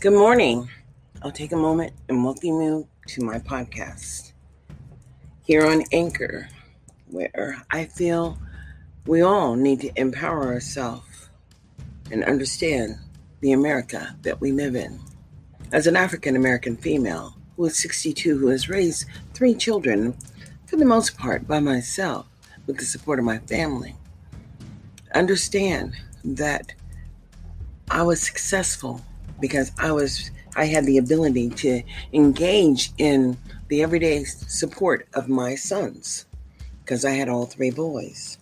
Good morning. I'll take a moment and welcome you to my podcast here on Anchor, where I feel we all need to empower ourselves and understand the America that we live in. As an African American female who is 62, who has raised three children, for the most part by myself, with the support of my family, understand that I was successful because I was I had the ability to engage in the everyday support of my sons because I had all three boys.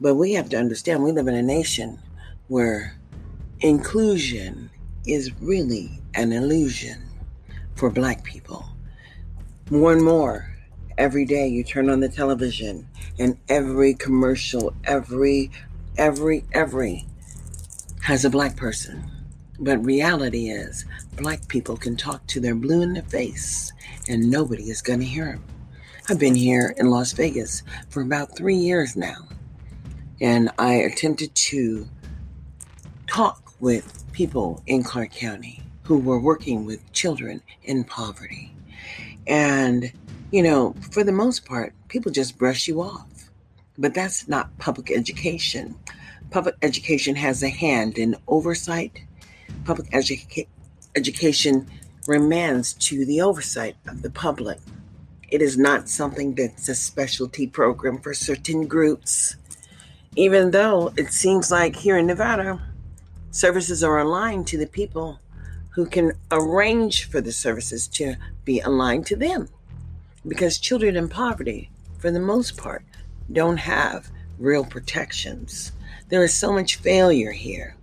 But we have to understand we live in a nation where inclusion is really an illusion for black people. More and more every day you turn on the television and every commercial, every every every has a black person but reality is, black people can talk to their blue in the face and nobody is going to hear them. I've been here in Las Vegas for about three years now, and I attempted to talk with people in Clark County who were working with children in poverty. And, you know, for the most part, people just brush you off. But that's not public education. Public education has a hand in oversight public educa- education remains to the oversight of the public. It is not something that's a specialty program for certain groups. Even though it seems like here in Nevada, services are aligned to the people who can arrange for the services to be aligned to them. Because children in poverty, for the most part, don't have real protections. There is so much failure here.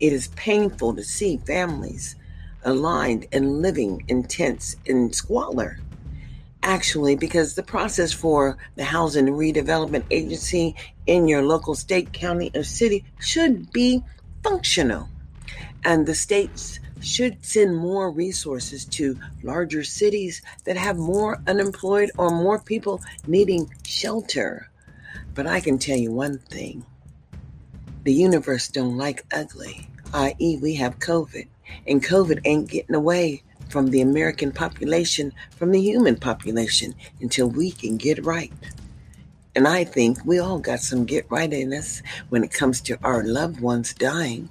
It is painful to see families aligned and living in tents in squalor. Actually, because the process for the Housing Redevelopment Agency in your local state, county, or city should be functional. And the states should send more resources to larger cities that have more unemployed or more people needing shelter. But I can tell you one thing the universe don't like ugly, i.e., we have COVID, and COVID ain't getting away from the American population, from the human population, until we can get right. And I think we all got some get right in us when it comes to our loved ones dying.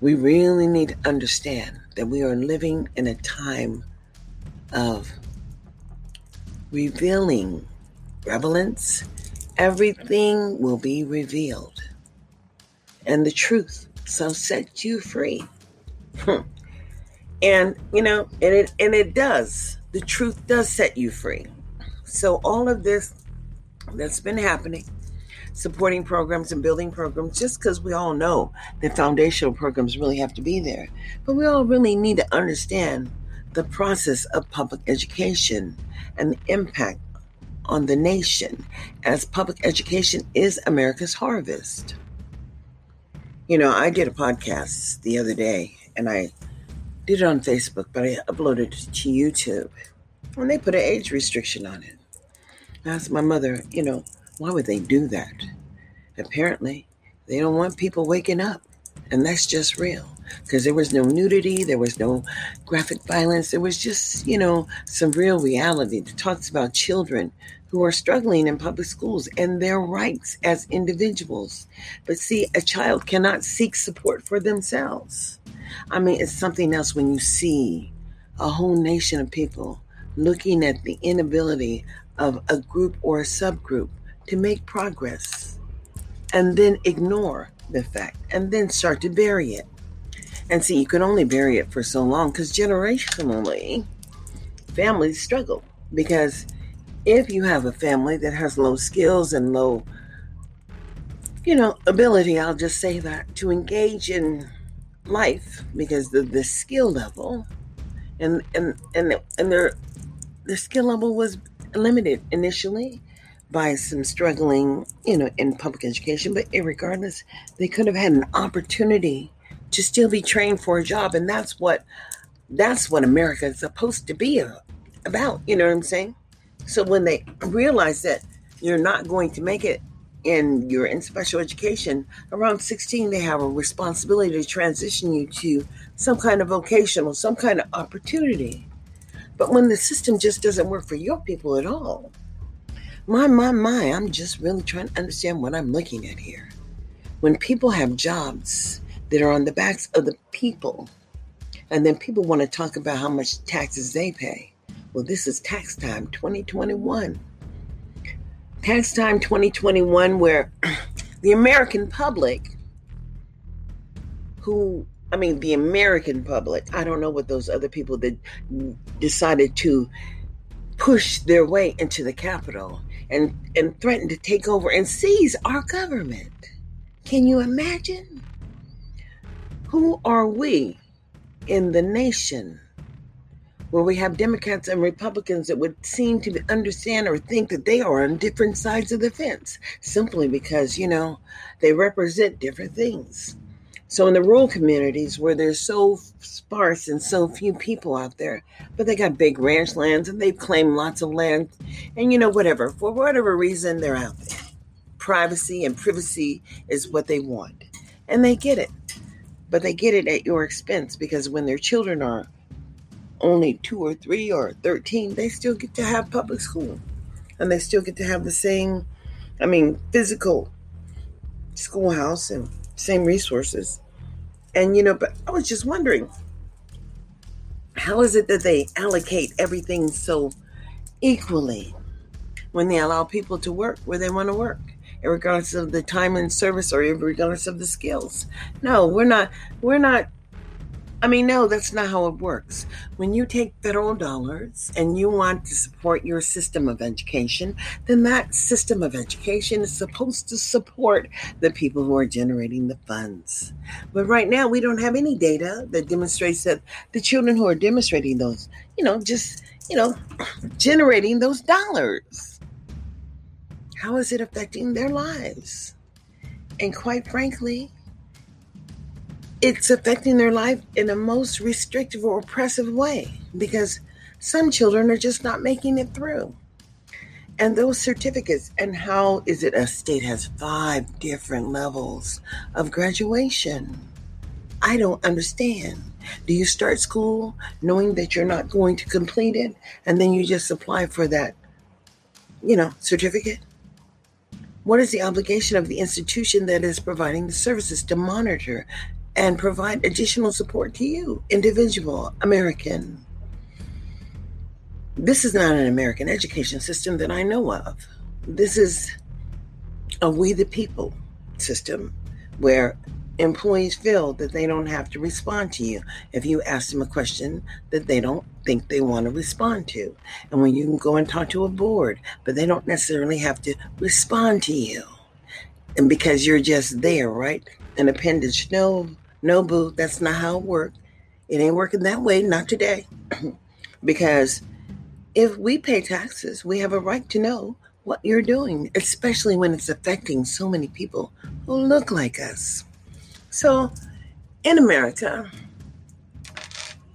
We really need to understand that we are living in a time of revealing relevance everything will be revealed, and the truth shall set you free. Hmm. and you know, and it and it does. The truth does set you free. So all of this that's been happening, supporting programs and building programs, just because we all know that foundational programs really have to be there, but we all really need to understand the process of public education and the impact on the nation as public education is America's harvest. You know, I did a podcast the other day and I did it on Facebook, but I uploaded it to YouTube. And they put an age restriction on it. I asked my mother, you know, why would they do that? Apparently, they don't want people waking up. And that's just real. Because there was no nudity, there was no graphic violence, there was just, you know, some real reality that talks about children who are struggling in public schools and their rights as individuals. But see, a child cannot seek support for themselves. I mean, it's something else when you see a whole nation of people looking at the inability of a group or a subgroup to make progress and then ignore the fact and then start to bury it. And see, you can only bury it for so long because generationally, families struggle. Because if you have a family that has low skills and low, you know, ability, I'll just say that, to engage in life because the, the skill level and and and and their the skill level was limited initially by some struggling, you know, in public education. But regardless, they could have had an opportunity to still be trained for a job, and that's what that's what America is supposed to be about. You know what I'm saying? So when they realize that you're not going to make it and you're in special education, around 16, they have a responsibility to transition you to some kind of vocational, some kind of opportunity. But when the system just doesn't work for your people at all, my, my, my, I'm just really trying to understand what I'm looking at here. When people have jobs that are on the backs of the people, and then people want to talk about how much taxes they pay. Well, this is tax time 2021 tax time 2021 where the American public who I mean the American public, I don't know what those other people that decided to push their way into the Capitol and and threaten to take over and seize our government. Can you imagine? Who are we in the nation where we have Democrats and Republicans that would seem to understand or think that they are on different sides of the fence simply because, you know, they represent different things. So in the rural communities where there's so sparse and so few people out there, but they got big ranch lands and they claim lots of land, and you know, whatever, for whatever reason, they're out there. Privacy and privacy is what they want. And they get it. But they get it at your expense because when their children are only two or three or 13, they still get to have public school. And they still get to have the same, I mean, physical schoolhouse and same resources. And, you know, but I was just wondering how is it that they allocate everything so equally when they allow people to work where they want to work? regardless of the time and service or regardless of the skills. No, we're not we're not I mean, no, that's not how it works. When you take federal dollars and you want to support your system of education, then that system of education is supposed to support the people who are generating the funds. But right now, we don't have any data that demonstrates that the children who are demonstrating those, you know, just, you know, generating those dollars, how is it affecting their lives? And quite frankly, it's affecting their life in a most restrictive or oppressive way because some children are just not making it through. And those certificates, and how is it a state has five different levels of graduation? I don't understand. Do you start school knowing that you're not going to complete it and then you just apply for that, you know, certificate? What is the obligation of the institution that is providing the services to monitor and provide additional support to you, individual American. This is not an American education system that I know of. This is a we the people system where employees feel that they don't have to respond to you if you ask them a question that they don't think they want to respond to. And when you can go and talk to a board, but they don't necessarily have to respond to you. And because you're just there, right? An appendage. No, no, boo, that's not how it works. It ain't working that way, not today. because if we pay taxes, we have a right to know what you're doing, especially when it's affecting so many people who look like us. So, in America,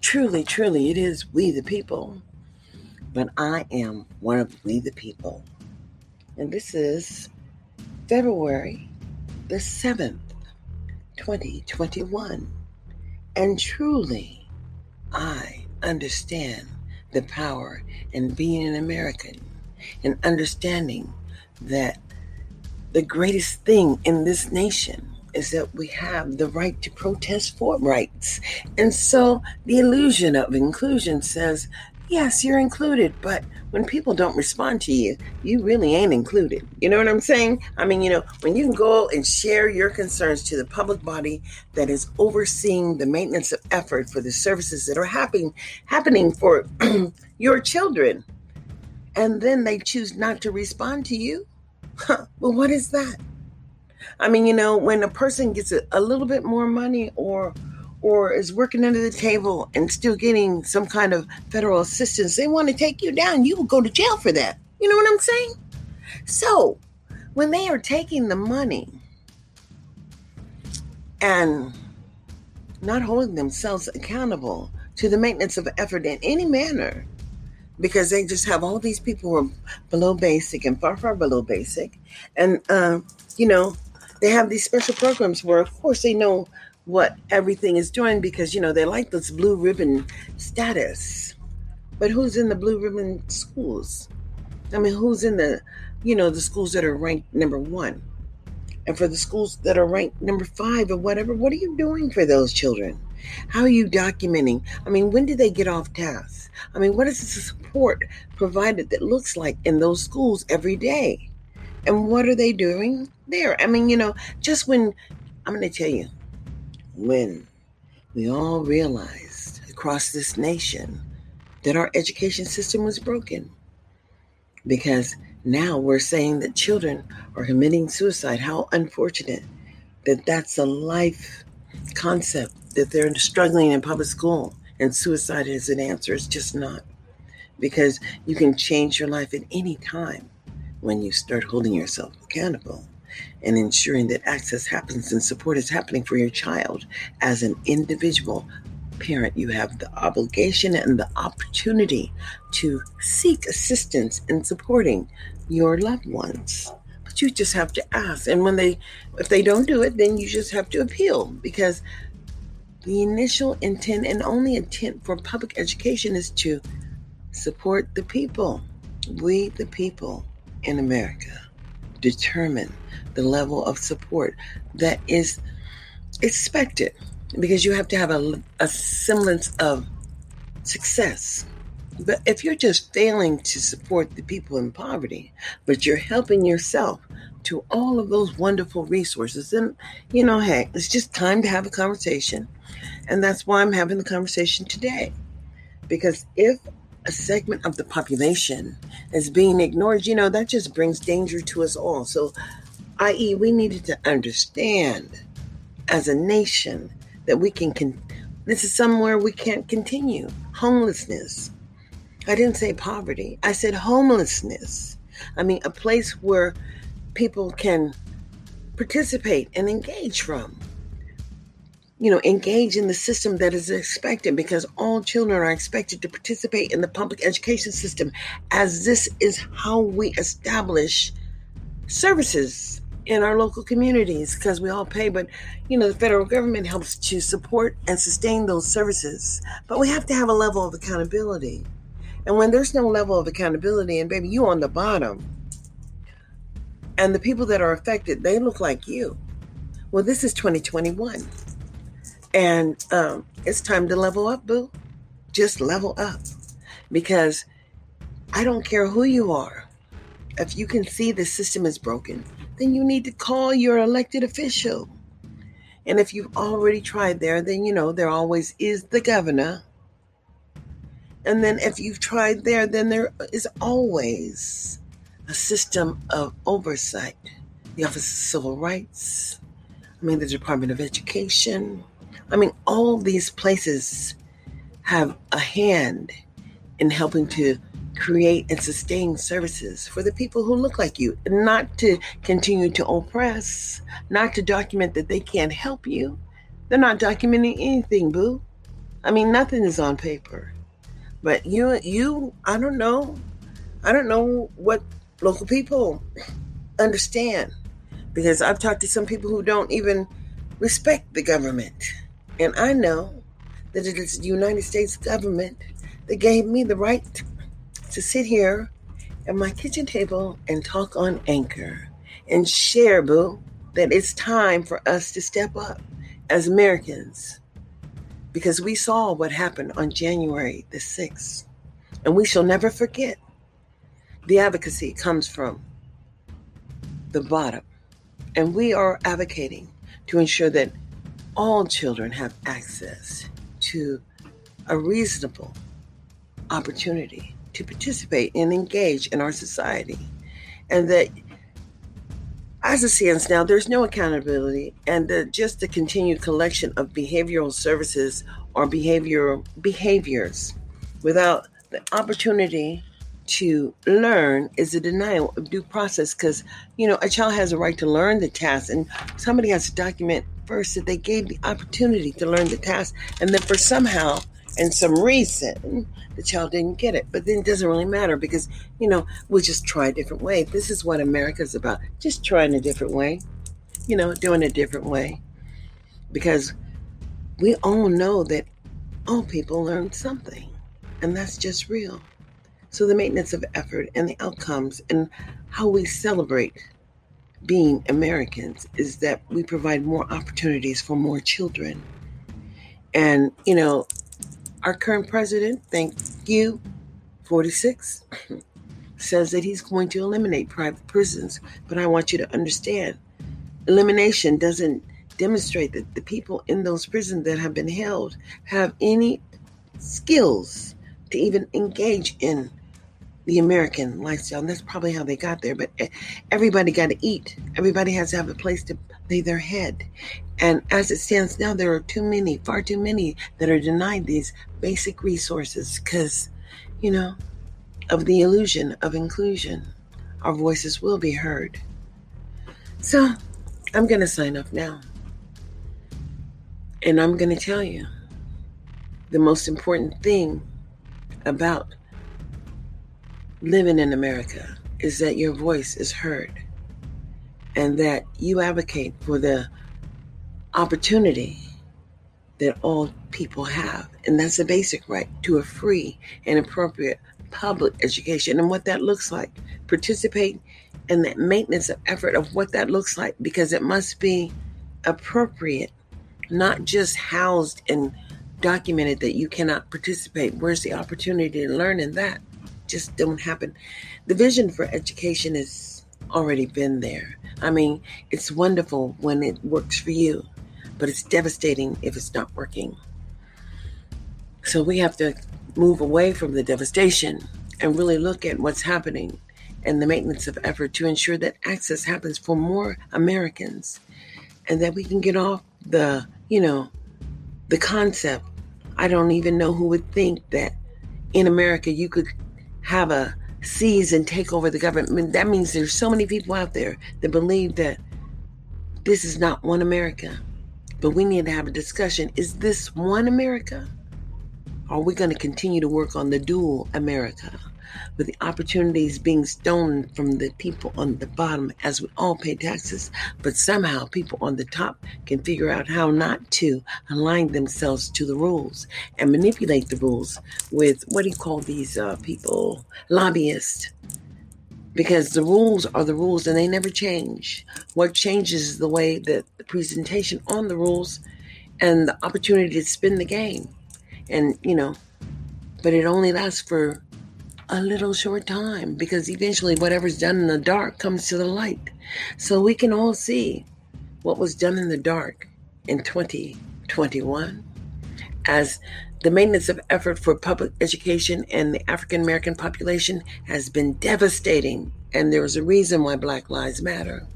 truly, truly, it is we the people. But I am one of we the people. And this is February the 7th. 2021. And truly, I understand the power in being an American and understanding that the greatest thing in this nation is that we have the right to protest for rights. And so the illusion of inclusion says yes, you're included, but when people don't respond to you, you really ain't included. You know what I'm saying? I mean, you know, when you can go and share your concerns to the public body that is overseeing the maintenance of effort for the services that are happening happening for your children, and then they choose not to respond to you, well, what is that? I mean, you know, when a person gets a, a little bit more money or or is working under the table and still getting some kind of federal assistance, they want to take you down. You will go to jail for that. You know what I'm saying? So, when they are taking the money and not holding themselves accountable to the maintenance of effort in any manner, because they just have all these people who are below basic and far, far below basic, and uh, you know, they have these special programs where, of course, they know what everything is doing because, you know, they like this blue ribbon status. But who's in the blue ribbon schools? I mean, who's in the, you know, the schools that are ranked number one? And for the schools that are ranked number five or whatever, what are you doing for those children? How are you documenting? I mean, when do they get off task? I mean, what is the support provided that looks like in those schools every day? And what are they doing there? I mean, you know, just when, I'm going to tell you, when we all realized across this nation that our education system was broken. Because now we're saying that children are committing suicide. How unfortunate that that's a life concept that they're struggling in public school and suicide is an answer. It's just not. Because you can change your life at any time when you start holding yourself accountable and ensuring that access happens and support is happening for your child as an individual parent. You have the obligation and the opportunity to seek assistance in supporting your loved ones. But you just have to ask. And when they, if they don't do it, then you just have to appeal because the initial intent and only intent for public education is to support the people. We, the people in America, determine the level of support that is expected because you have to have a, a semblance of success. But if you're just failing to support the people in poverty, but you're helping yourself to all of those wonderful resources, then, you know, hey, it's just time to have a conversation and that's why I'm having the conversation today. Because if a segment of the population is being ignored, you know, that just brings danger to us all. So, i.e., we needed to understand as a nation that we can, con- this is somewhere we can't continue. Homelessness. I didn't say poverty, I said homelessness. I mean, a place where people can participate and engage from you know, engage in the system that is expected because all children are expected to participate in the public education system as this is how we establish services in our local communities because we all pay but you know the federal government helps to support and sustain those services but we have to have a level of accountability and when there's no level of accountability and baby you on the bottom and the people that are affected they look like you well this is 2021 and um, it's time to level up, boo. Just level up. Because I don't care who you are. If you can see the system is broken, then you need to call your elected official. And if you've already tried there, then you know there always is the governor. And then if you've tried there, then there is always a system of oversight. The Office of Civil Rights, I mean, the Department of Education, I mean, all these places have a hand in helping to create and sustain services for the people who look like you, not to continue to oppress, not to document that they can't help you. They're not documenting anything, boo. I mean, nothing is on paper. But you, you, I don't know. I don't know what local people understand because I've talked to some people who don't even respect the government. And I know that it is the United States government that gave me the right to sit here at my kitchen table and talk on Anchor and share, boo, that it's time for us to step up as Americans because we saw what happened on January the 6th. And we shall never forget. The advocacy comes from the bottom. And we are advocating to ensure that all children have access to a reasonable opportunity to participate and engage in our society. And that as it stands now, there's no accountability, and just the continued collection of behavioral services or behavioral behaviors without the opportunity to learn is a denial of due process because you know a child has a right to learn the task and somebody has to document first that they gave the opportunity to learn the task and then for somehow and some reason the child didn't get it. But then it doesn't really matter because, you know, we'll just try a different way. This is what America's about. Just trying a different way, you know, doing a different way. Because we all know that all people learn something, and that's just real. So the maintenance of effort and the outcomes and how we celebrate being Americans is that we provide more opportunities for more children. And, you know, our current president, thank you, 46, says that he's going to eliminate private prisons. But I want you to understand elimination doesn't demonstrate that the people in those prisons that have been held have any skills to even engage in the American lifestyle. And that's probably how they got there. But eh, everybody got to eat. Everybody has to have a place to lay their head. And as it stands now, there are too many, far too many that are denied these basic resources because, you know, of the illusion of inclusion. Our voices will be heard. So I'm going to sign off now. And I'm going to tell you the most important thing about living in America is that your voice is heard and that you advocate for the opportunity that all people have. And that's a basic right to a free and appropriate public education and what that looks like. Participate in that maintenance of effort of what that looks like because it must be appropriate, not just housed and documented that you cannot participate. Where's the opportunity to learn in that? Just don't happen. The vision for education has already been there. I mean, it's wonderful when it works for you, but it's devastating if it's not working. So we have to move away from the devastation and really look at what's happening and the maintenance of effort to ensure that access happens for more Americans and that we can get off the, you know, the concept. I don't even know who would think that in America you could have a seize and take over the government. That means there's so many people out there that believe that this is not one America. But we need to have a discussion. Is this one America? Are we going to continue to work on the dual America? With the opportunities being stolen from the people on the bottom as we all pay taxes, but somehow people on the top can figure out how not to align themselves to the rules and manipulate the rules with what do you call these uh, people? Lobbyists. Because the rules are the rules and they never change. What changes is the way that the presentation on the rules and the opportunity to spin the game. And, you know, but it only lasts for a little short time because eventually whatever's done in the dark comes to the light. So we can all see what was done in the dark in 2021 as the maintenance of effort for public education and the African American population has been devastating. And there is a reason why Black Lives Matter.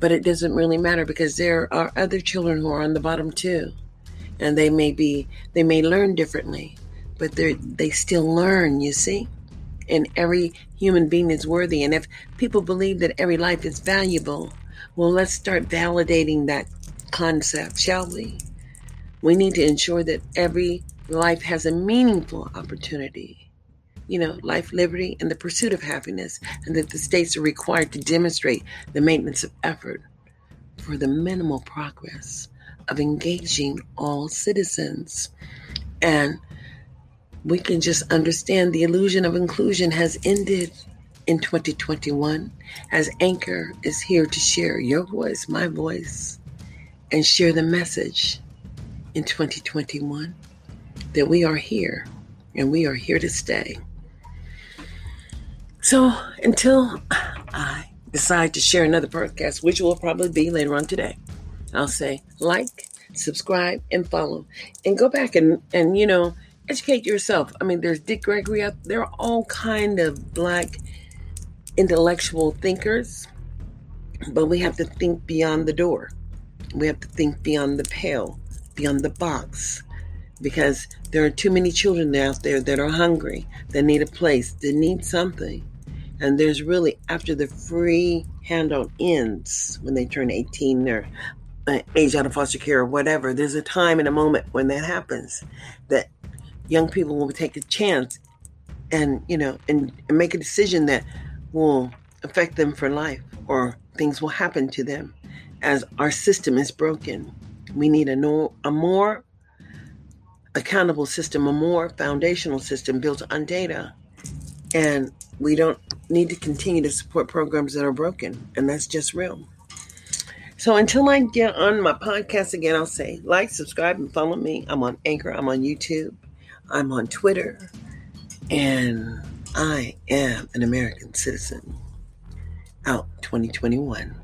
But it doesn't really matter because there are other children who are on the bottom too. And they may be, they may learn differently but they they still learn, you see? And every human being is worthy. And if people believe that every life is valuable, well, let's start validating that concept, shall we? We need to ensure that every life has a meaningful opportunity. You know, life, liberty, and the pursuit of happiness, and that the states are required to demonstrate the maintenance of effort for the minimal progress of engaging all citizens. And we can just understand the illusion of inclusion has ended in 2021 as Anchor is here to share your voice, my voice, and share the message in 2021 that we are here and we are here to stay. So until I decide to share another podcast, which will probably be later on today, I'll say like, subscribe, and follow. And go back and, and you know, educate yourself. I mean, there's Dick Gregory out there are all kind of black intellectual thinkers, but we have to think beyond the door. We have to think beyond the pale, beyond the box, because there are too many children out there that are hungry, that need a place, that need something. And there's really, after the free handout ends, when they turn 18, they're uh, age out of foster care or whatever, there's a time and a moment when that happens that young people will take a chance and you know and, and make a decision that will affect them for life or things will happen to them as our system is broken. We need a, no, a more accountable system, a more foundational system built on data. And we don't need to continue to support programs that are broken. And that's just real. So until I get on my podcast again, I'll say like, subscribe, and follow me. I'm on Anchor, I'm on YouTube, I'm on Twitter, and I am an American citizen. Out 2021.